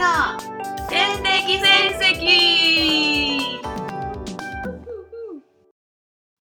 の天敵先生